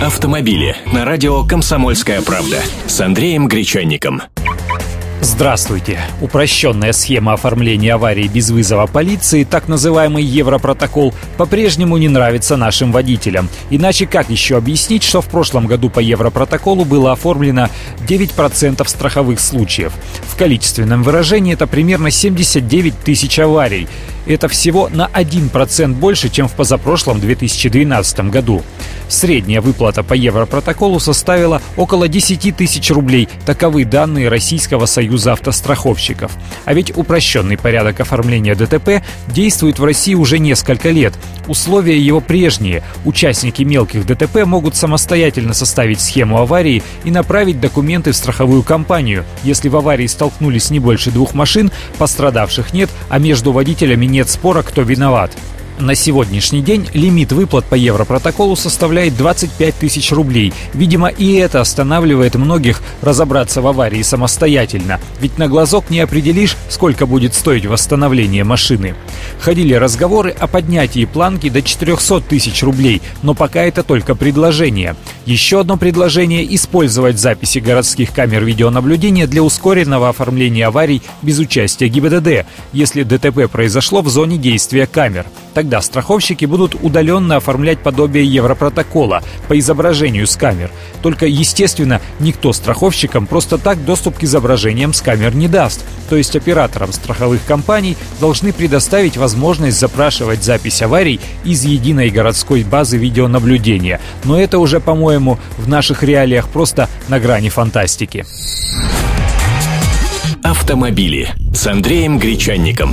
Автомобили на радио «Комсомольская правда» с Андреем Гречанником. Здравствуйте. Упрощенная схема оформления аварии без вызова полиции, так называемый Европротокол, по-прежнему не нравится нашим водителям. Иначе как еще объяснить, что в прошлом году по Европротоколу было оформлено 9% страховых случаев? В количественном выражении это примерно 79 тысяч аварий. Это всего на 1% больше, чем в позапрошлом 2012 году. Средняя выплата по Европротоколу составила около 10 тысяч рублей. Таковы данные Российского союза автостраховщиков. А ведь упрощенный порядок оформления ДТП действует в России уже несколько лет. Условия его прежние. Участники мелких ДТП могут самостоятельно составить схему аварии и направить документы в страховую компанию. Если в аварии столкнулись не больше двух машин, пострадавших нет, а между водителями нет спора, кто виноват. На сегодняшний день лимит выплат по Европротоколу составляет 25 тысяч рублей. Видимо, и это останавливает многих разобраться в аварии самостоятельно. Ведь на глазок не определишь, сколько будет стоить восстановление машины. Ходили разговоры о поднятии планки до 400 тысяч рублей, но пока это только предложение. Еще одно предложение – использовать записи городских камер видеонаблюдения для ускоренного оформления аварий без участия ГИБДД, если ДТП произошло в зоне действия камер. Тогда страховщики будут удаленно оформлять подобие Европротокола по изображению с камер. Только, естественно, никто страховщикам просто так доступ к изображениям с камер не даст. То есть операторам страховых компаний должны предоставить возможность запрашивать запись аварий из единой городской базы видеонаблюдения. Но это уже, по-моему, по-моему, в наших реалиях просто на грани фантастики. Автомобили с Андреем Гречанником.